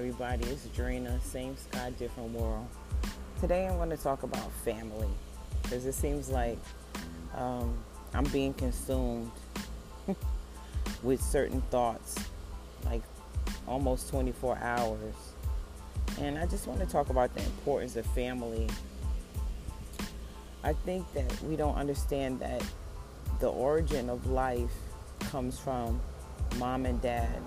everybody. It's Drina, same sky, different world. Today I want to talk about family because it seems like um, I'm being consumed with certain thoughts, like almost 24 hours. And I just want to talk about the importance of family. I think that we don't understand that the origin of life comes from mom and dad.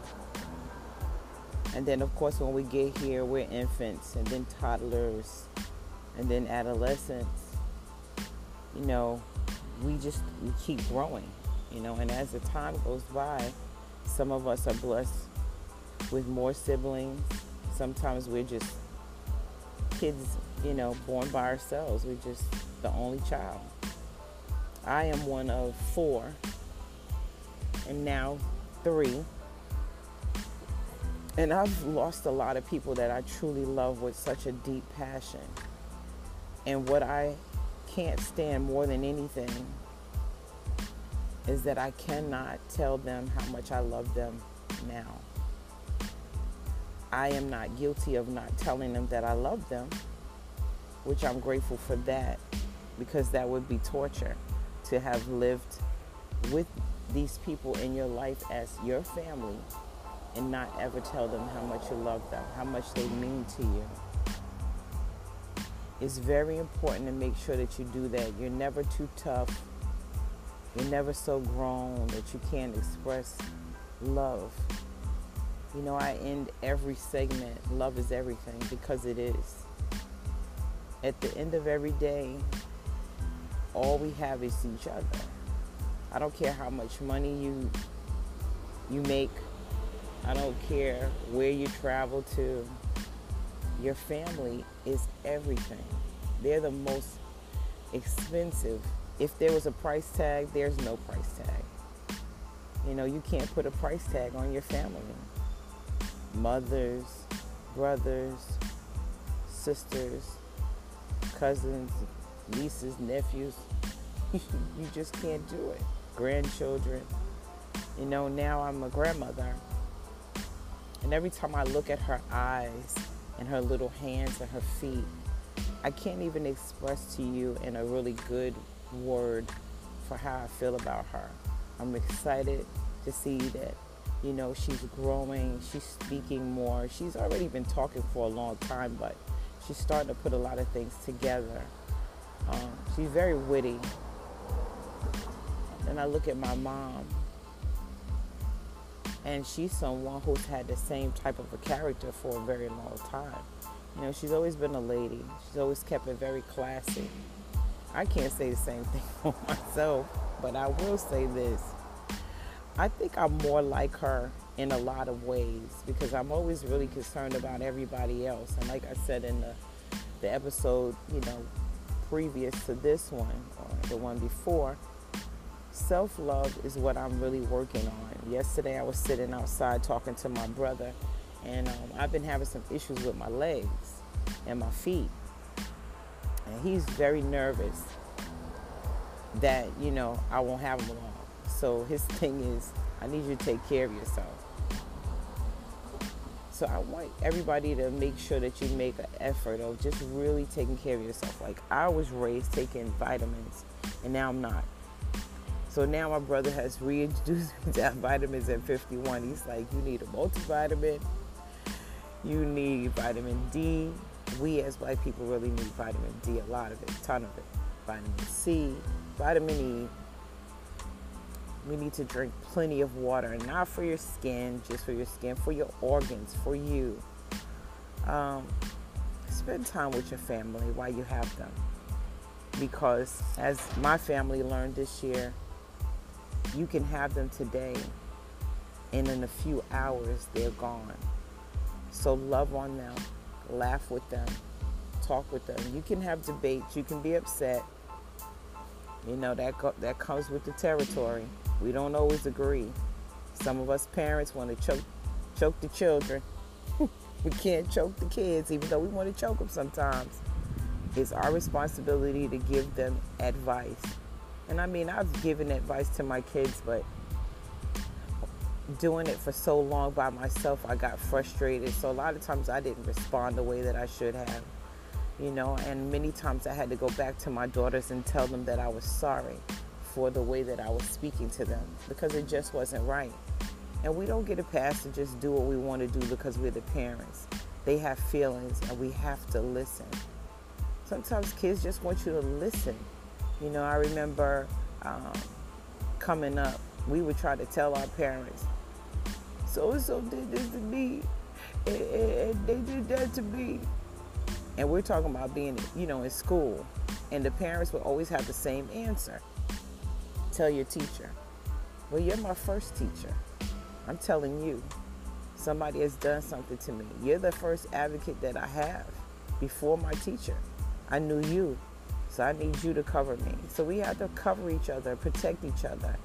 And then, of course, when we get here, we're infants and then toddlers and then adolescents. You know, we just we keep growing, you know, and as the time goes by, some of us are blessed with more siblings. Sometimes we're just kids, you know, born by ourselves. We're just the only child. I am one of four, and now three. And I've lost a lot of people that I truly love with such a deep passion. And what I can't stand more than anything is that I cannot tell them how much I love them now. I am not guilty of not telling them that I love them, which I'm grateful for that because that would be torture to have lived with these people in your life as your family and not ever tell them how much you love them, how much they mean to you. It's very important to make sure that you do that. You're never too tough. You're never so grown that you can't express love. You know, I end every segment, love is everything, because it is. At the end of every day, all we have is each other. I don't care how much money you you make. I don't care where you travel to. Your family is everything. They're the most expensive. If there was a price tag, there's no price tag. You know, you can't put a price tag on your family. Mothers, brothers, sisters, cousins, nieces, nephews. you just can't do it grandchildren. You know, now I'm a grandmother. And every time I look at her eyes and her little hands and her feet, I can't even express to you in a really good word for how I feel about her. I'm excited to see that, you know, she's growing, she's speaking more. She's already been talking for a long time, but she's starting to put a lot of things together. Um, she's very witty. And I look at my mom, and she's someone who's had the same type of a character for a very long time. You know, she's always been a lady. She's always kept it very classy. I can't say the same thing for myself, but I will say this. I think I'm more like her in a lot of ways because I'm always really concerned about everybody else. And like I said in the the episode, you know, previous to this one or the one before, self love is what I'm really working on. Yesterday, I was sitting outside talking to my brother, and um, I've been having some issues with my legs and my feet. And he's very nervous that, you know, I won't have them long. So his thing is, I need you to take care of yourself. So I want everybody to make sure that you make an effort of just really taking care of yourself. Like I was raised taking vitamins, and now I'm not. So now my brother has reintroduced me to vitamins at 51. He's like, you need a multivitamin. You need vitamin D. We as black people really need vitamin D, a lot of it, a ton of it. Vitamin C, vitamin E. We need to drink plenty of water, not for your skin, just for your skin, for your organs, for you. Um, spend time with your family while you have them. Because as my family learned this year, you can have them today, and in a few hours, they're gone. So love on them, laugh with them, talk with them. You can have debates, you can be upset. You know, that, co- that comes with the territory. We don't always agree. Some of us parents want to choke, choke the children. we can't choke the kids, even though we want to choke them sometimes. It's our responsibility to give them advice and I mean, I've given advice to my kids, but doing it for so long by myself, I got frustrated. So a lot of times I didn't respond the way that I should have, you know, and many times I had to go back to my daughters and tell them that I was sorry for the way that I was speaking to them because it just wasn't right. And we don't get a pass to just do what we want to do because we're the parents. They have feelings and we have to listen. Sometimes kids just want you to listen. You know, I remember um, coming up, we would try to tell our parents, so and so did this to me, and, and they did that to me. And we're talking about being, you know, in school, and the parents would always have the same answer. Tell your teacher. Well, you're my first teacher. I'm telling you, somebody has done something to me. You're the first advocate that I have before my teacher. I knew you, so I need you to cover me. So we have to cover each other, protect each other,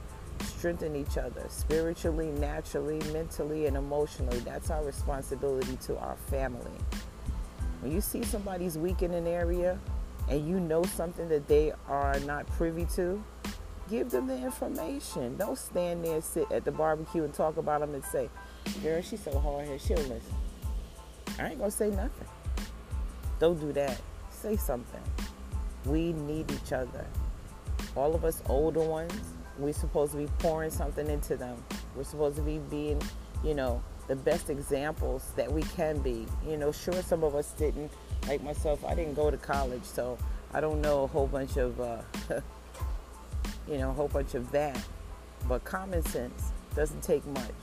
strengthen each other spiritually, naturally, mentally, and emotionally. That's our responsibility to our family. When you see somebody's weak in an area and you know something that they are not privy to, give them the information. Don't stand there sit at the barbecue and talk about them and say, Girl, she's so hard here, she'll listen. I ain't gonna say nothing. Don't do that. Say something. We need each other. All of us older ones, we're supposed to be pouring something into them. We're supposed to be being, you know, the best examples that we can be. You know, sure, some of us didn't. Like myself, I didn't go to college, so I don't know a whole bunch of, uh, you know, a whole bunch of that. But common sense doesn't take much.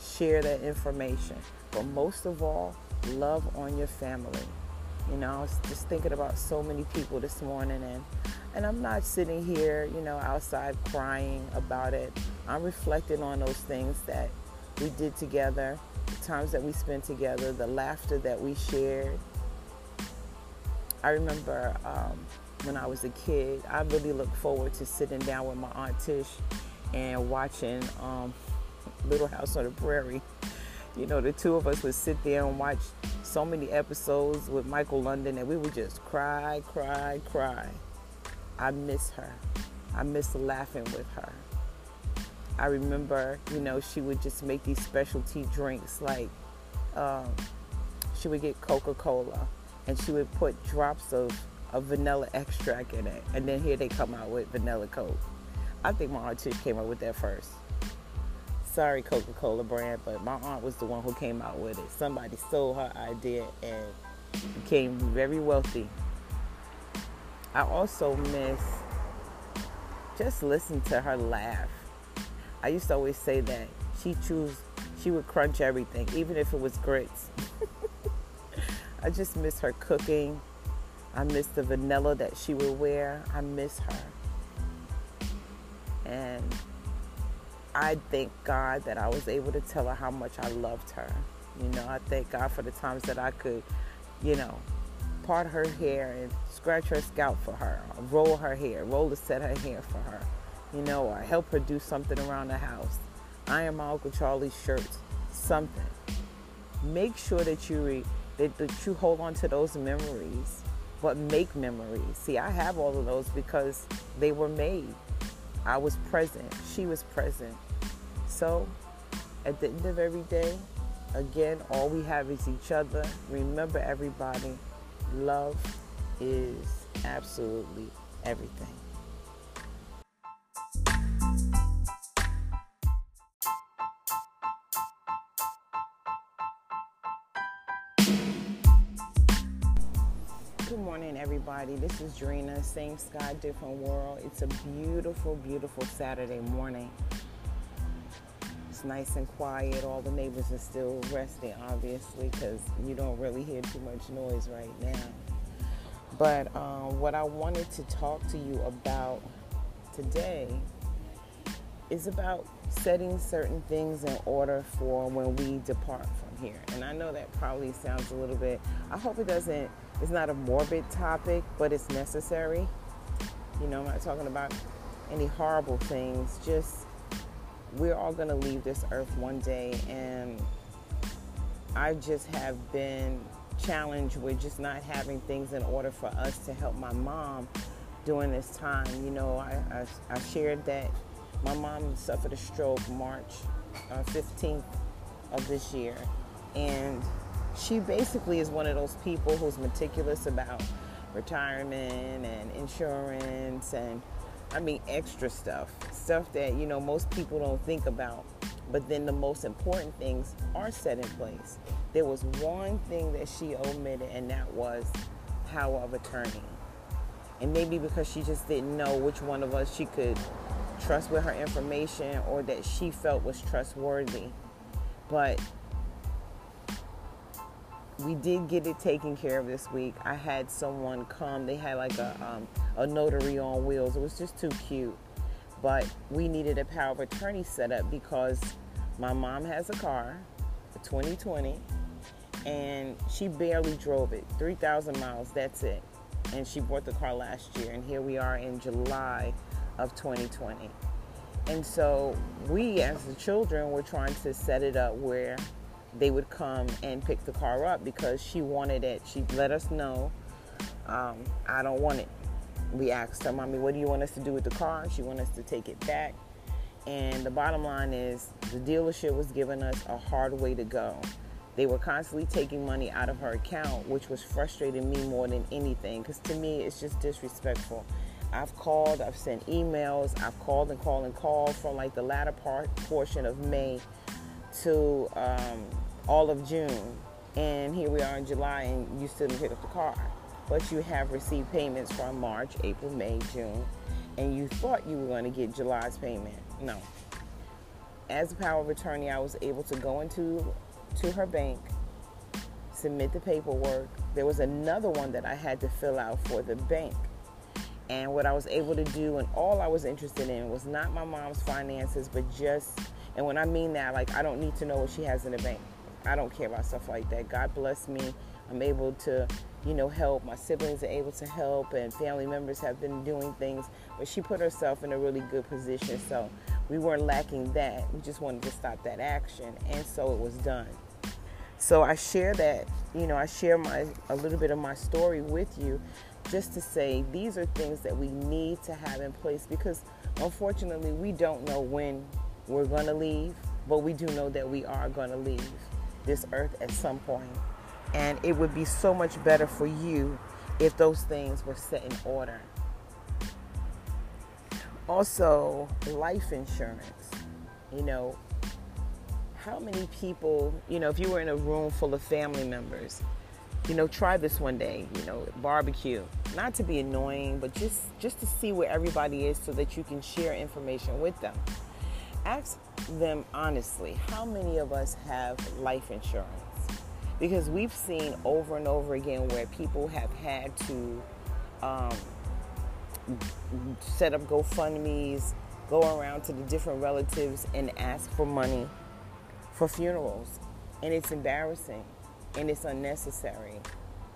Share that information. But most of all, love on your family. You know, I was just thinking about so many people this morning and and I'm not sitting here, you know, outside crying about it. I'm reflecting on those things that we did together, the times that we spent together, the laughter that we shared. I remember um, when I was a kid, I really looked forward to sitting down with my Aunt Tish and watching um, Little House on the Prairie. You know, the two of us would sit there and watch so many episodes with Michael Landon, and we would just cry, cry, cry. I miss her. I miss laughing with her. I remember, you know, she would just make these specialty drinks like um, she would get Coca Cola and she would put drops of, of vanilla extract in it. And then here they come out with vanilla Coke. I think my aunt Tish came up with that first. Sorry, Coca Cola brand, but my aunt was the one who came out with it. Somebody stole her idea and became very wealthy I also miss just listen to her laugh. I used to always say that she choose she would crunch everything, even if it was grits. I just miss her cooking. I miss the vanilla that she would wear. I miss her. And I thank God that I was able to tell her how much I loved her. You know, I thank God for the times that I could, you know, part her hair and scratch her scalp for her, roll her hair, roll to set her hair for her, you know, or help her do something around the house. Iron my Uncle Charlie's shirts, something. Make sure that you re, that, that you hold on to those memories, but make memories. See, I have all of those because they were made. I was present. She was present. So, at the end of every day, again, all we have is each other. Remember, everybody, love is absolutely everything. Good morning, everybody. This is Drina, Same Sky, Different World. It's a beautiful, beautiful Saturday morning. Nice and quiet. All the neighbors are still resting, obviously, because you don't really hear too much noise right now. But um, what I wanted to talk to you about today is about setting certain things in order for when we depart from here. And I know that probably sounds a little bit, I hope it doesn't, it's not a morbid topic, but it's necessary. You know, I'm not talking about any horrible things, just we're all going to leave this earth one day. And I just have been challenged with just not having things in order for us to help my mom during this time. You know, I, I, I shared that my mom suffered a stroke March uh, 15th of this year. And she basically is one of those people who's meticulous about retirement and insurance and I mean extra stuff, stuff that you know most people don't think about. But then the most important things are set in place. There was one thing that she omitted, and that was power of attorney. And maybe because she just didn't know which one of us she could trust with her information or that she felt was trustworthy. But we did get it taken care of this week. I had someone come. They had like a um, a notary on wheels. It was just too cute. But we needed a power of attorney set up because my mom has a car, a 2020, and she barely drove it. 3,000 miles, that's it. And she bought the car last year, and here we are in July of 2020. And so we, as the children, were trying to set it up where they would come and pick the car up because she wanted it. She let us know, um, I don't want it. We asked her, Mommy, what do you want us to do with the car? She wanted us to take it back. And the bottom line is, the dealership was giving us a hard way to go. They were constantly taking money out of her account, which was frustrating me more than anything because to me, it's just disrespectful. I've called, I've sent emails, I've called and called and called from like the latter part portion of May to um, all of June, and here we are in July, and you still didn't pick up the car. But you have received payments from March, April, May, June, and you thought you were going to get July's payment. No. As a power of attorney, I was able to go into to her bank, submit the paperwork. There was another one that I had to fill out for the bank. And what I was able to do, and all I was interested in, was not my mom's finances, but just, and when I mean that, like, I don't need to know what she has in the bank. I don't care about stuff like that. God bless me. I'm able to, you know, help. My siblings are able to help, and family members have been doing things. But she put herself in a really good position. So we weren't lacking that. We just wanted to stop that action. And so it was done. So I share that, you know, I share my a little bit of my story with you just to say these are things that we need to have in place because unfortunately we don't know when we're going to leave, but we do know that we are going to leave this earth at some point. And it would be so much better for you if those things were set in order. Also, life insurance. You know, how many people, you know, if you were in a room full of family members, you know, try this one day, you know, barbecue. Not to be annoying, but just just to see where everybody is so that you can share information with them. Ask them honestly, how many of us have life insurance? Because we've seen over and over again where people have had to um, set up GoFundMe's, go around to the different relatives and ask for money for funerals. And it's embarrassing and it's unnecessary.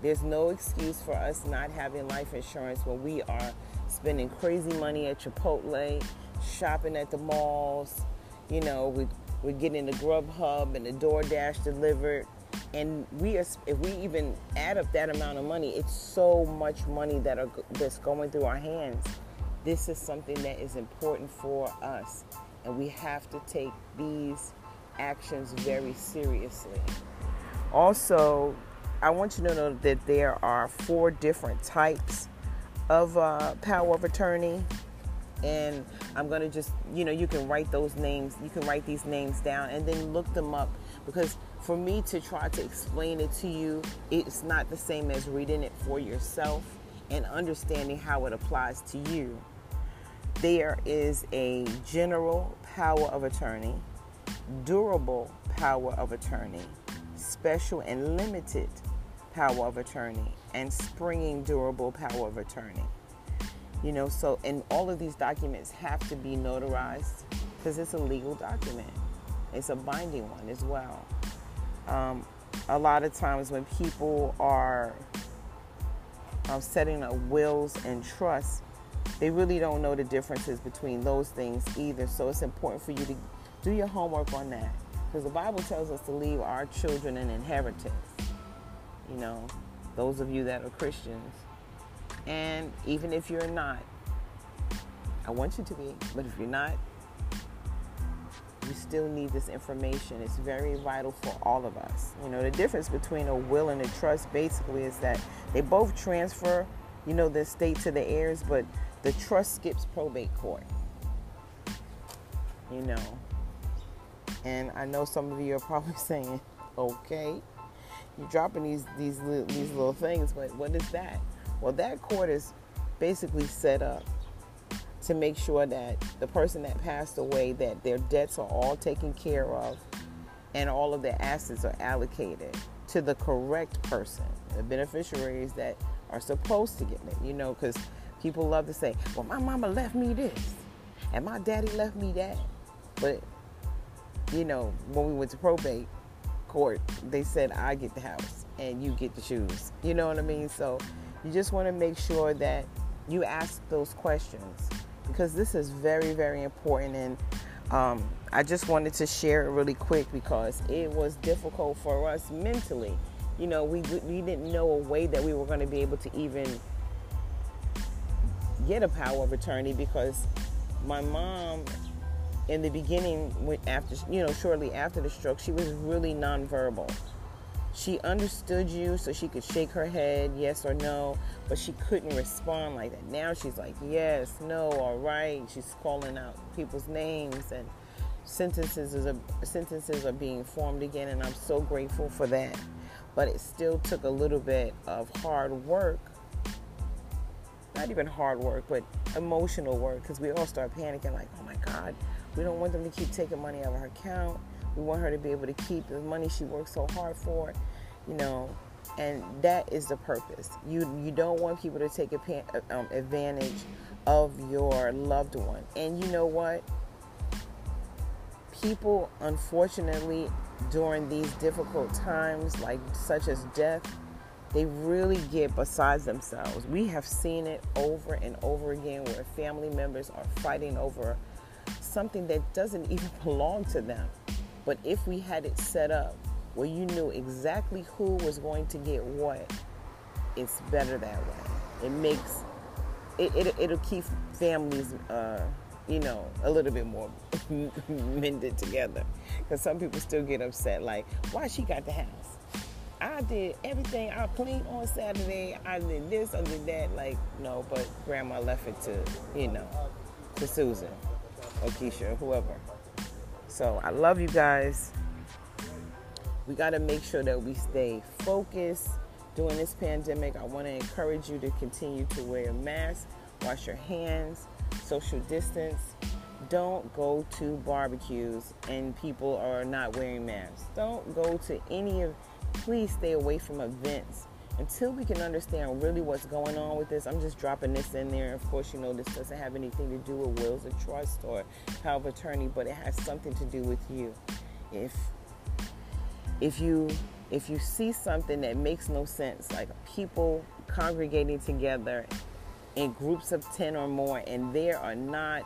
There's no excuse for us not having life insurance when we are spending crazy money at Chipotle, shopping at the malls, you know, we, we're getting the Grubhub and the DoorDash delivered. And we are, if we even add up that amount of money, it's so much money that are that's going through our hands. This is something that is important for us, and we have to take these actions very seriously. Also, I want you to know that there are four different types of uh, power of attorney and I'm going to just, you know, you can write those names, you can write these names down and then look them up because for me to try to explain it to you, it's not the same as reading it for yourself and understanding how it applies to you. There is a general power of attorney, durable power of attorney, special and limited power of attorney, and springing durable power of attorney. You know, so, and all of these documents have to be notarized because it's a legal document. It's a binding one as well. Um, a lot of times when people are um, setting up wills and trusts, they really don't know the differences between those things either. So it's important for you to do your homework on that because the Bible tells us to leave our children an inheritance. You know, those of you that are Christians. And even if you're not, I want you to be, but if you're not, you still need this information. It's very vital for all of us. You know, the difference between a will and a trust basically is that they both transfer, you know, the estate to the heirs, but the trust skips probate court. You know. And I know some of you are probably saying, okay, you're dropping these these these little things, but what is that? Well, that court is basically set up to make sure that the person that passed away that their debts are all taken care of and all of their assets are allocated to the correct person the beneficiaries that are supposed to get it you know because people love to say well my mama left me this and my daddy left me that but you know when we went to probate court they said i get the house and you get the shoes. you know what i mean so you just want to make sure that you ask those questions because this is very, very important. And um, I just wanted to share it really quick because it was difficult for us mentally. You know, we, we didn't know a way that we were going to be able to even get a power of attorney because my mom in the beginning after you know shortly after the stroke she was really nonverbal she understood you so she could shake her head yes or no but she couldn't respond like that. Now she's like yes no all right. She's calling out people's names and sentences are, sentences are being formed again and i'm so grateful for that. But it still took a little bit of hard work not even hard work but emotional work because we all start panicking like oh my god we don't want them to keep taking money out of her account we want her to be able to keep the money she worked so hard for, you know, and that is the purpose. You you don't want people to take a, um, advantage of your loved one. And you know what? People, unfortunately, during these difficult times, like such as death, they really get besides themselves. We have seen it over and over again where family members are fighting over something that doesn't even belong to them. But if we had it set up where you knew exactly who was going to get what, it's better that way. It makes it, it it'll keep families, uh, you know, a little bit more mended together. Because some people still get upset, like, why she got the house? I did everything. I cleaned on Saturday. I did this, I did that. Like, no, but grandma left it to, you know, to Susan or Keisha or whoever. So I love you guys. We got to make sure that we stay focused during this pandemic. I want to encourage you to continue to wear a mask, wash your hands, social distance. Don't go to barbecues and people are not wearing masks. Don't go to any of, please stay away from events until we can understand really what's going on with this, I'm just dropping this in there. Of course, you know this doesn't have anything to do with wills of trust or power of attorney, but it has something to do with you. If if you if you see something that makes no sense, like people congregating together in groups of 10 or more and they are not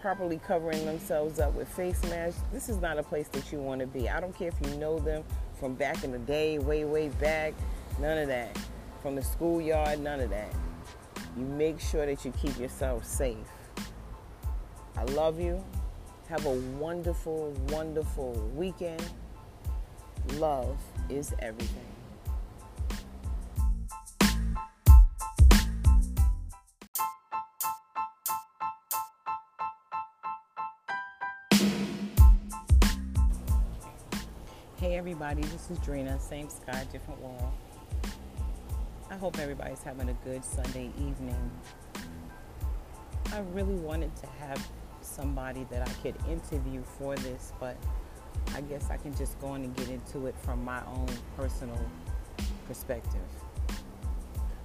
properly covering themselves up with face masks, this is not a place that you want to be. I don't care if you know them from back in the day, way, way back. None of that. From the schoolyard, none of that. You make sure that you keep yourself safe. I love you. Have a wonderful, wonderful weekend. Love is everything. Hey everybody, this is Drina, same sky, different world. Hope everybody's having a good Sunday evening. I really wanted to have somebody that I could interview for this, but I guess I can just go on and get into it from my own personal perspective.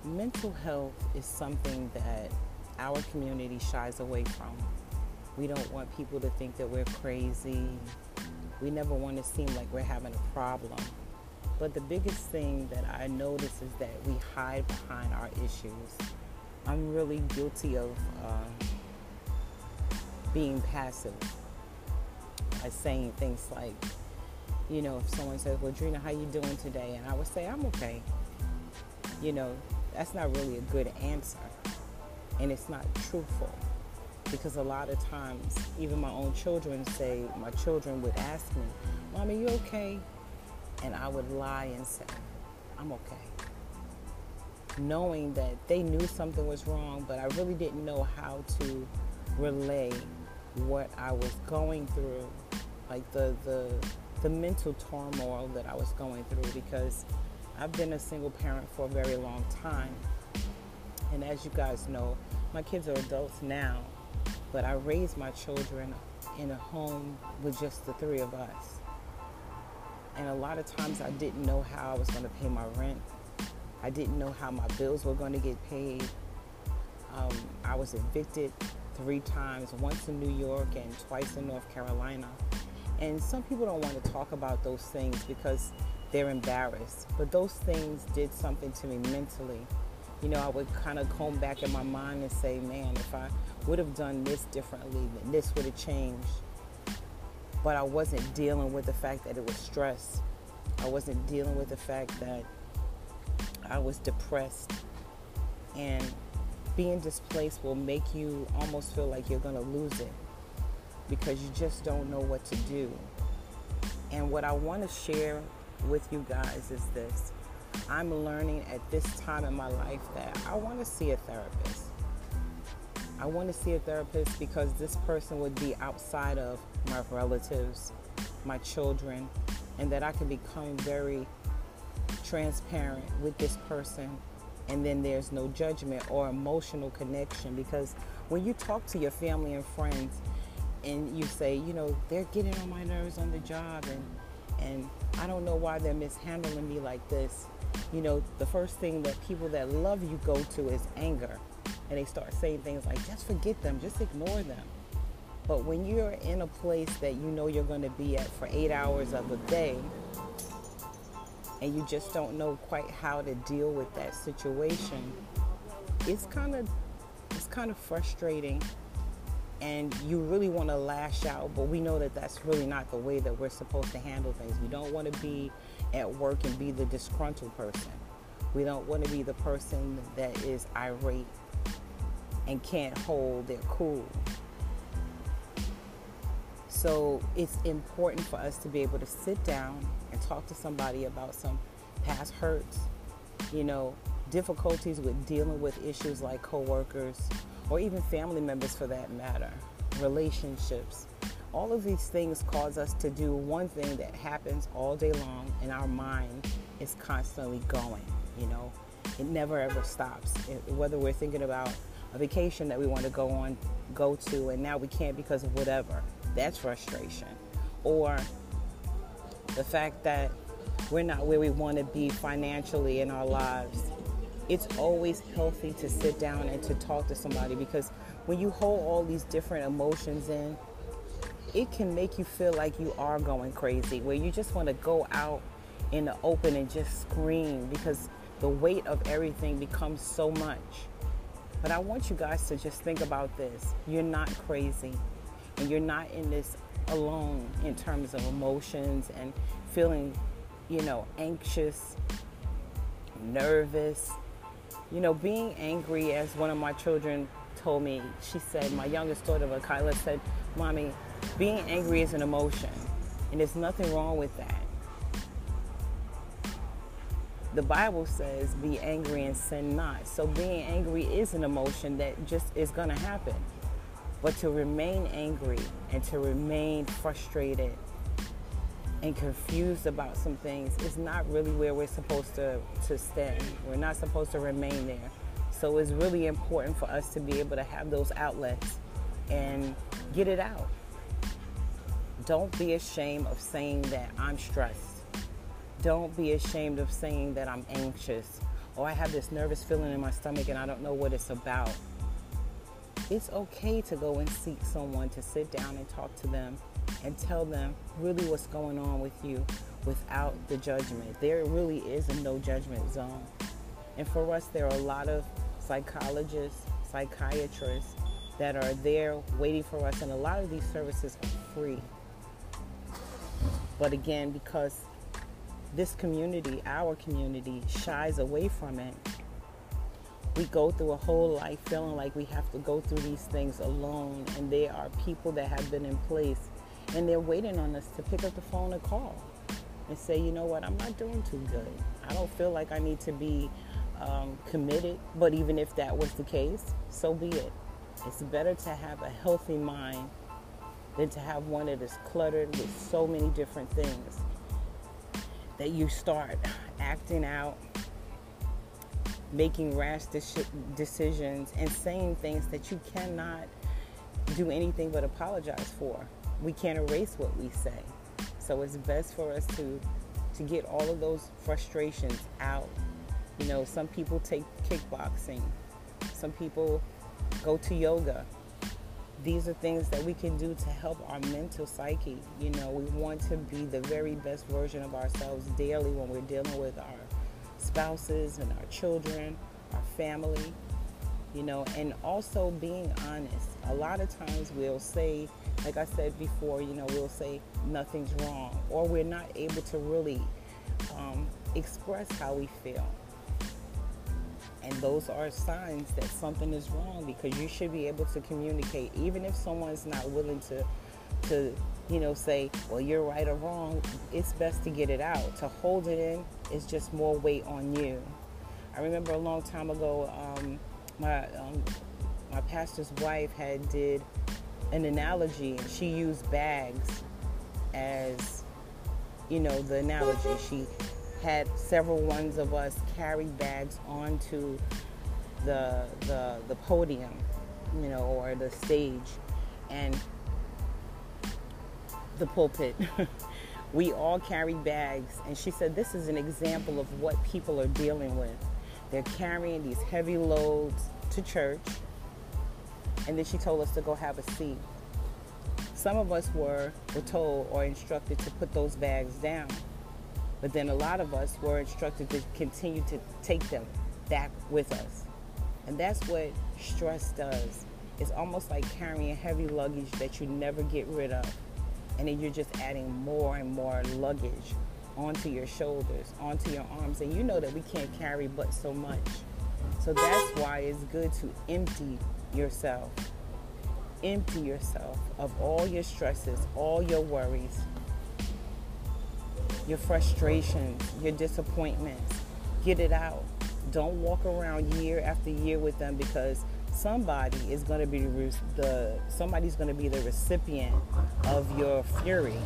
Mental health is something that our community shies away from. We don't want people to think that we're crazy. We never want to seem like we're having a problem. But the biggest thing that I notice is that we hide behind our issues. I'm really guilty of uh, being passive by saying things like, you know, if someone says, "Well, Drina, how you doing today?" and I would say, "I'm okay." You know, that's not really a good answer, and it's not truthful. because a lot of times, even my own children say, my children would ask me, Mommy, you okay? And I would lie and say, I'm okay. Knowing that they knew something was wrong, but I really didn't know how to relay what I was going through, like the, the, the mental turmoil that I was going through because I've been a single parent for a very long time. And as you guys know, my kids are adults now, but I raised my children in a home with just the three of us. And a lot of times I didn't know how I was going to pay my rent. I didn't know how my bills were going to get paid. Um, I was evicted three times, once in New York and twice in North Carolina. And some people don't want to talk about those things because they're embarrassed. But those things did something to me mentally. You know, I would kind of comb back in my mind and say, man, if I would have done this differently, then this would have changed. But I wasn't dealing with the fact that it was stress. I wasn't dealing with the fact that I was depressed. And being displaced will make you almost feel like you're going to lose it because you just don't know what to do. And what I want to share with you guys is this I'm learning at this time in my life that I want to see a therapist. I want to see a therapist because this person would be outside of my relatives, my children, and that I can become very transparent with this person and then there's no judgment or emotional connection because when you talk to your family and friends and you say, you know, they're getting on my nerves on the job and and I don't know why they're mishandling me like this. You know, the first thing that people that love you go to is anger. And they start saying things like, just forget them, just ignore them. But when you're in a place that you know you're going to be at for eight hours of the day, and you just don't know quite how to deal with that situation, it's kind of it's kind of frustrating and you really want to lash out, but we know that that's really not the way that we're supposed to handle things. We don't want to be at work and be the disgruntled person. We don't want to be the person that is irate and can't hold their cool. So it's important for us to be able to sit down and talk to somebody about some past hurts, you know, difficulties with dealing with issues like coworkers or even family members for that matter, relationships. All of these things cause us to do one thing that happens all day long, and our mind is constantly going, you know. It never ever stops. It, whether we're thinking about a vacation that we want to go on, go to, and now we can't because of whatever. That's frustration. Or the fact that we're not where we want to be financially in our lives it's always healthy to sit down and to talk to somebody because when you hold all these different emotions in, it can make you feel like you are going crazy, where you just want to go out in the open and just scream because the weight of everything becomes so much. But I want you guys to just think about this. You're not crazy, and you're not in this alone in terms of emotions and feeling, you know, anxious, nervous, you know, being angry, as one of my children told me, she said, my youngest daughter, Kyla, said, Mommy, being angry is an emotion, and there's nothing wrong with that. The Bible says, be angry and sin not. So being angry is an emotion that just is going to happen. But to remain angry and to remain frustrated and confused about some things is not really where we're supposed to, to stay. We're not supposed to remain there. So it's really important for us to be able to have those outlets and get it out. Don't be ashamed of saying that I'm stressed. Don't be ashamed of saying that I'm anxious or I have this nervous feeling in my stomach and I don't know what it's about. It's okay to go and seek someone to sit down and talk to them and tell them really what's going on with you without the judgment. There really is a no judgment zone. And for us, there are a lot of psychologists, psychiatrists that are there waiting for us, and a lot of these services are free. But again, because this community, our community, shies away from it, we go through a whole life feeling like we have to go through these things alone, and there are people that have been in place and they're waiting on us to pick up the phone and call and say, you know what, I'm not doing too good. I don't feel like I need to be um, committed, but even if that was the case, so be it. It's better to have a healthy mind than to have one that is cluttered with so many different things that you start acting out, making rash decisions, and saying things that you cannot do anything but apologize for. We can't erase what we say. So it's best for us to to get all of those frustrations out. You know, some people take kickboxing. Some people go to yoga. These are things that we can do to help our mental psyche. You know, we want to be the very best version of ourselves daily when we're dealing with our spouses and our children, our family, you know, and also being honest. A lot of times we'll say, like I said before, you know, we'll say nothing's wrong, or we're not able to really um, express how we feel. And those are signs that something is wrong because you should be able to communicate, even if someone's not willing to, to, you know, say, well, you're right or wrong. It's best to get it out. To hold it in is just more weight on you. I remember a long time ago, um, my um, my pastor's wife had did an analogy. And she used bags as you know the analogy. She had several ones of us carry bags onto the the the podium, you know, or the stage, and the pulpit. we all carry bags, and she said this is an example of what people are dealing with. They're carrying these heavy loads to church, and then she told us to go have a seat. Some of us were, were told or instructed to put those bags down, but then a lot of us were instructed to continue to take them back with us. And that's what stress does. It's almost like carrying heavy luggage that you never get rid of. And then you're just adding more and more luggage onto your shoulders, onto your arms. And you know that we can't carry but so much. So that's why it's good to empty yourself. Empty yourself of all your stresses, all your worries, your frustrations, your disappointments. Get it out. Don't walk around year after year with them because somebody is going to be the somebody's going to be the recipient of your fury.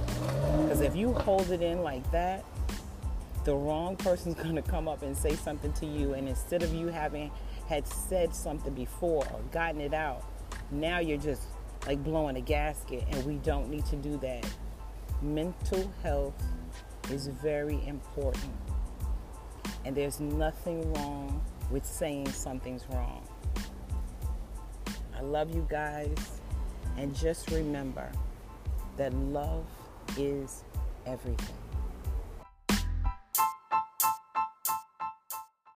Because if you hold it in like that, the wrong person's going to come up and say something to you, and instead of you having had said something before or gotten it out, now you're just like blowing a gasket, and we don't need to do that. Mental health is very important, and there's nothing wrong with saying something's wrong. I love you guys, and just remember that love is everything.